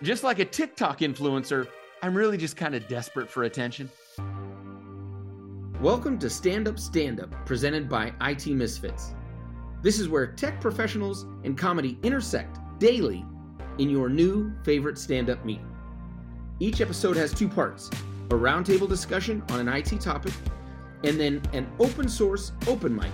Just like a TikTok influencer, I'm really just kind of desperate for attention. Welcome to Stand Up Stand Up, presented by IT Misfits. This is where tech professionals and comedy intersect daily in your new favorite stand up meeting. Each episode has two parts a roundtable discussion on an IT topic, and then an open source open mic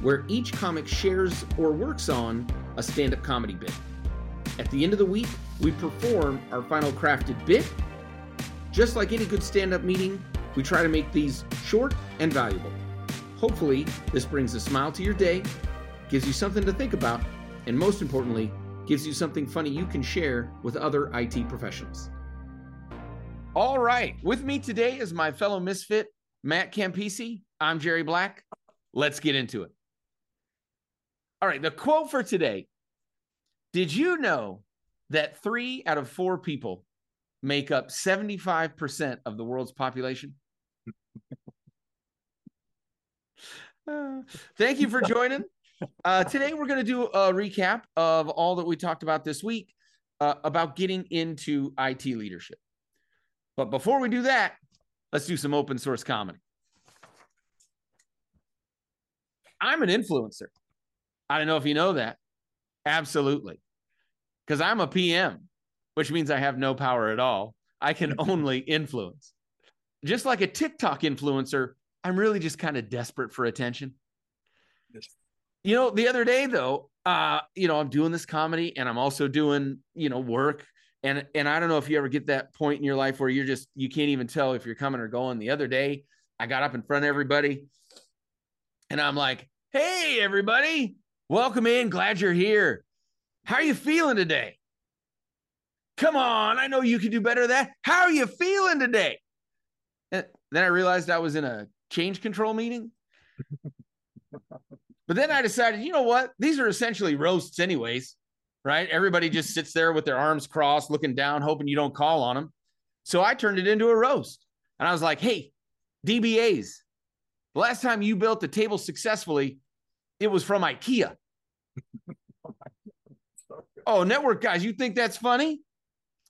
where each comic shares or works on a stand up comedy bit. At the end of the week, we perform our final crafted bit. Just like any good stand up meeting, we try to make these short and valuable. Hopefully, this brings a smile to your day, gives you something to think about, and most importantly, gives you something funny you can share with other IT professionals. All right, with me today is my fellow misfit, Matt Campisi. I'm Jerry Black. Let's get into it. All right, the quote for today Did you know that three out of four people make up 75% of the world's population? Uh, thank you for joining. Uh, today, we're going to do a recap of all that we talked about this week uh, about getting into IT leadership. But before we do that, let's do some open source comedy. I'm an influencer. I don't know if you know that. Absolutely. Because I'm a PM, which means I have no power at all. I can only influence. Just like a TikTok influencer, I'm really just kind of desperate for attention. You know, the other day though, uh, you know, I'm doing this comedy and I'm also doing, you know, work. And and I don't know if you ever get that point in your life where you're just you can't even tell if you're coming or going. The other day, I got up in front of everybody and I'm like, "Hey everybody, welcome in. Glad you're here. How are you feeling today?" Come on, I know you can do better than that. How are you feeling today? And then I realized I was in a change control meeting. But then I decided, you know what? These are essentially roasts, anyways, right? Everybody just sits there with their arms crossed, looking down, hoping you don't call on them. So I turned it into a roast. And I was like, hey, DBAs, the last time you built a table successfully, it was from IKEA. Oh, network guys, you think that's funny?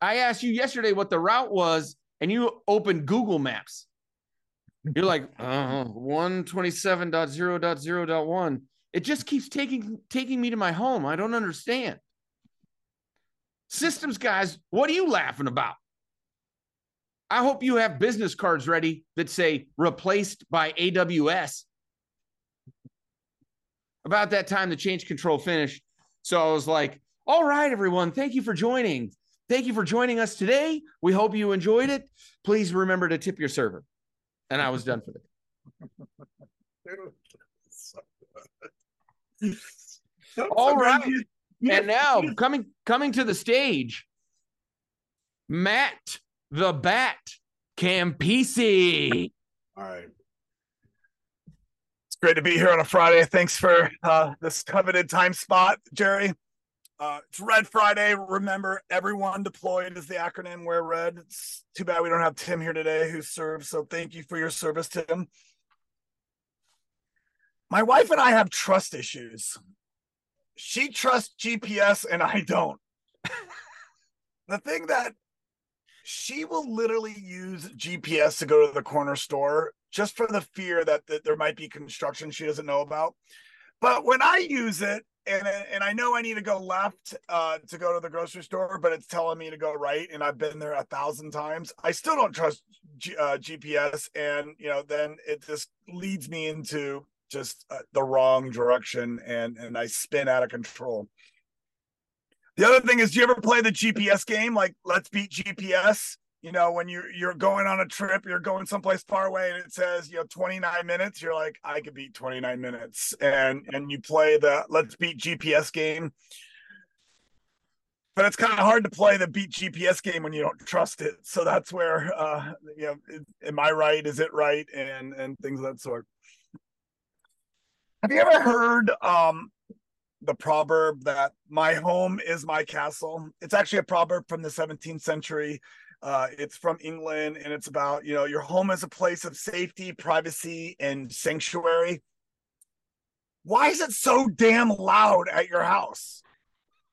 I asked you yesterday what the route was, and you opened Google Maps. You're like, uh, 127.0.0.1. It just keeps taking taking me to my home. I don't understand. Systems guys, what are you laughing about? I hope you have business cards ready that say replaced by AWS. About that time, the change control finished. So I was like, all right, everyone, thank you for joining. Thank you for joining us today. We hope you enjoyed it. Please remember to tip your server and I was done for the day. All right. And now coming coming to the stage, Matt the Bat Campisi. All right. It's great to be here on a Friday. Thanks for uh, this coveted time spot, Jerry. Uh, it's Red Friday. Remember, everyone deployed is the acronym. Wear red. It's too bad we don't have Tim here today who serves. So thank you for your service, Tim. My wife and I have trust issues. She trusts GPS and I don't. the thing that she will literally use GPS to go to the corner store just for the fear that, that there might be construction she doesn't know about. But when I use it, and and I know I need to go left uh, to go to the grocery store, but it's telling me to go right, and I've been there a thousand times. I still don't trust G, uh, GPS, and you know, then it just leads me into just uh, the wrong direction, and and I spin out of control. The other thing is, do you ever play the GPS game, like Let's Beat GPS? You know when you're you're going on a trip you're going someplace far away and it says you know 29 minutes you're like i could beat 29 minutes. And and you play the let's beat gps game. But it's kind of hard to play the beat gps game when you don't trust it. So that's where uh you know am i right? Is it right? And and things of that sort. Have you ever heard um the proverb that my home is my castle it's actually a proverb from the 17th century uh, it's from England and it's about, you know, your home is a place of safety, privacy, and sanctuary. Why is it so damn loud at your house?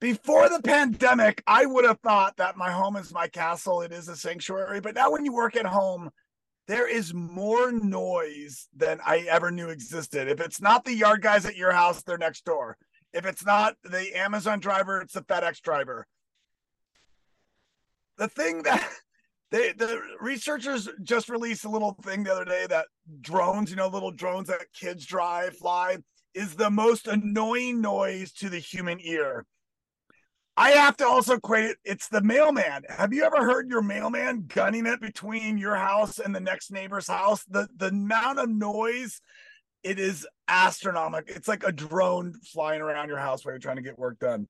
before the pandemic, I would have thought that my home is my castle. It is a sanctuary. But now when you work at home, there is more noise than I ever knew existed. If it's not the yard guys at your house, they're next door. If it's not the Amazon driver, it's the FedEx driver. The thing that they the researchers just released a little thing the other day that drones, you know, little drones that kids drive, fly, is the most annoying noise to the human ear. I have to also equate it. It's the mailman. Have you ever heard your mailman gunning it between your house and the next neighbor's house? The the amount of noise, it is astronomical. It's like a drone flying around your house while you're trying to get work done.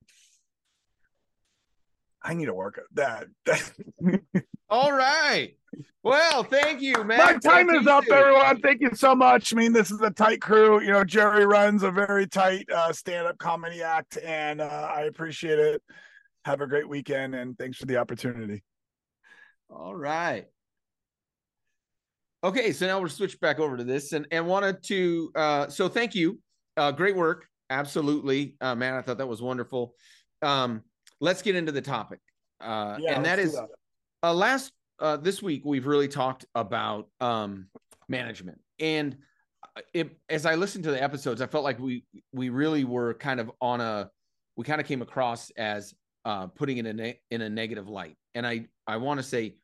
I need to work at that. All right. Well, thank you, man. My time is up, everyone. Thank you so much. I mean, this is a tight crew. You know, Jerry runs a very tight uh, stand-up comedy act, and uh, I appreciate it. Have a great weekend, and thanks for the opportunity. All right. Okay, so now we're switched back over to this, and and wanted to. Uh, so thank you. Uh, great work. Absolutely, uh, man. I thought that was wonderful. Um, let's get into the topic, uh, yeah, and that is that. Uh, last uh, this week we've really talked about um, management. And it, as i listened to the episodes i felt like we we really were kind of on a we kind of came across as uh, putting it in a, in a negative light. And i i want to say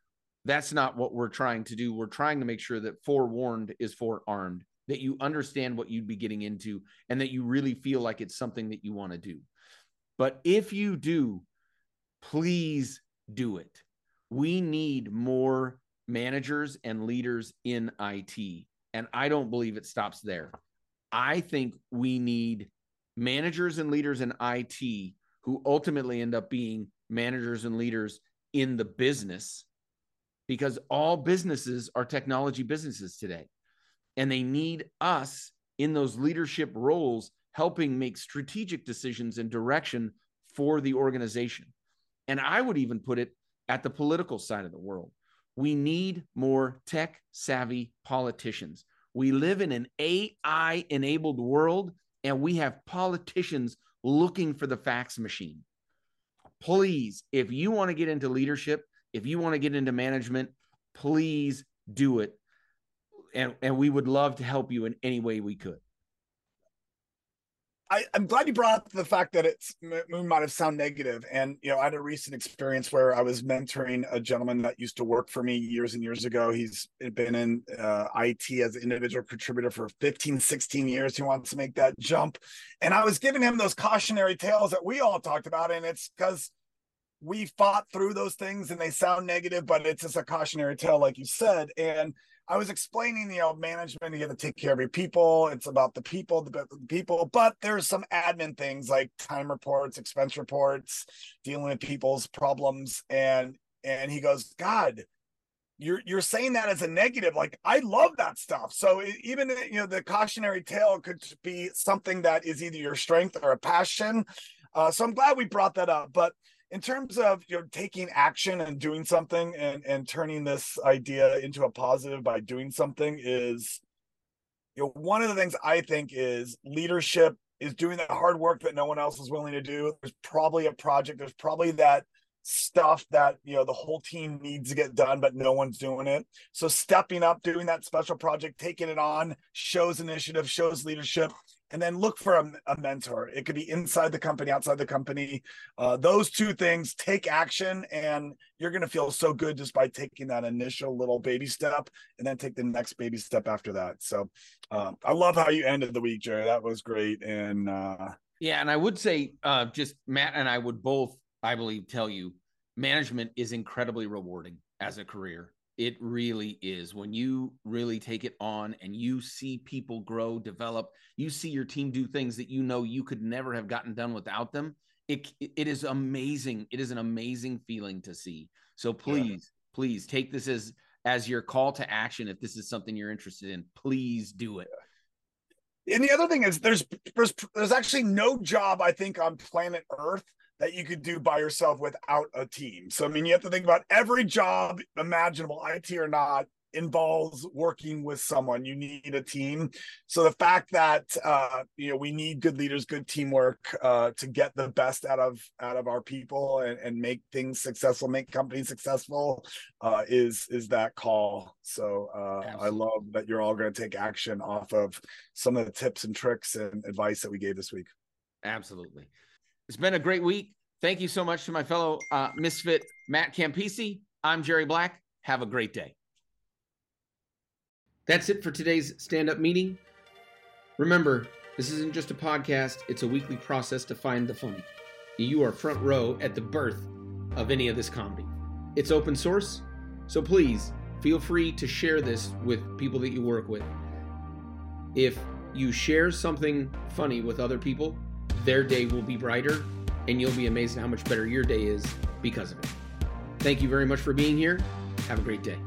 that's not what we're trying to do. We're trying to make sure that forewarned is forearmed that you understand what you'd be getting into and that you really feel like it's something that you want to do but if you do please do it we need more managers and leaders in IT. And I don't believe it stops there. I think we need managers and leaders in IT who ultimately end up being managers and leaders in the business because all businesses are technology businesses today. And they need us in those leadership roles helping make strategic decisions and direction for the organization. And I would even put it at the political side of the world. We need more tech savvy politicians. We live in an AI enabled world, and we have politicians looking for the fax machine. Please, if you want to get into leadership, if you want to get into management, please do it. And, and we would love to help you in any way we could. I, am glad you brought up the fact that it's moon might have sound negative. And you know, I had a recent experience where I was mentoring a gentleman that used to work for me years and years ago. He's been in uh, IT as an individual contributor for 15, 16 years. He wants to make that jump. And I was giving him those cautionary tales that we all talked about. And it's because we fought through those things and they sound negative, but it's just a cautionary tale, like you said. And I was explaining, you know, management, you have to take care of your people. It's about the people, the, the people, but there's some admin things like time reports, expense reports, dealing with people's problems. And and he goes, God, you're you're saying that as a negative. Like I love that stuff. So even you know, the cautionary tale could be something that is either your strength or a passion. Uh, so I'm glad we brought that up. But in terms of you know taking action and doing something and and turning this idea into a positive by doing something is you know one of the things i think is leadership is doing that hard work that no one else is willing to do. There's probably a project there's probably that stuff that you know the whole team needs to get done but no one's doing it. So stepping up doing that special project taking it on shows initiative shows leadership and then look for a, a, mentor. It could be inside the company, outside the company. Uh, those two things take action, and you're going to feel so good just by taking that initial little baby step and then take the next baby step after that. So um, I love how you ended the week, Jerry. That was great. And uh, yeah, and I would say uh, just Matt and I would both, I believe, tell you management is incredibly rewarding as a career. It really is. When you really take it on and you see people grow, develop, you see your team do things that you know you could never have gotten done without them. It it is amazing. It is an amazing feeling to see. So please, yeah. please take this as as your call to action if this is something you're interested in. Please do it. And the other thing is there's there's there's actually no job I think on planet Earth that you could do by yourself without a team. So I mean, you have to think about every job imaginable, IT or not. involves working with someone you need a team so the fact that uh you know we need good leaders good teamwork uh to get the best out of out of our people and, and make things successful make companies successful uh is is that call so uh i love that you're all going to take action off of some of the tips and tricks and advice that we gave this week Absolutely. It's been a great week. Thank you so much to my fellow uh, misfit Matt Campisi. I'm Jerry Black. Have a great day. That's it for today's stand up meeting. Remember, this isn't just a podcast, it's a weekly process to find the funny. You are front row at the birth of any of this comedy. It's open source, so please feel free to share this with people that you work with. If you share something funny with other people, their day will be brighter, and you'll be amazed at how much better your day is because of it. Thank you very much for being here. Have a great day.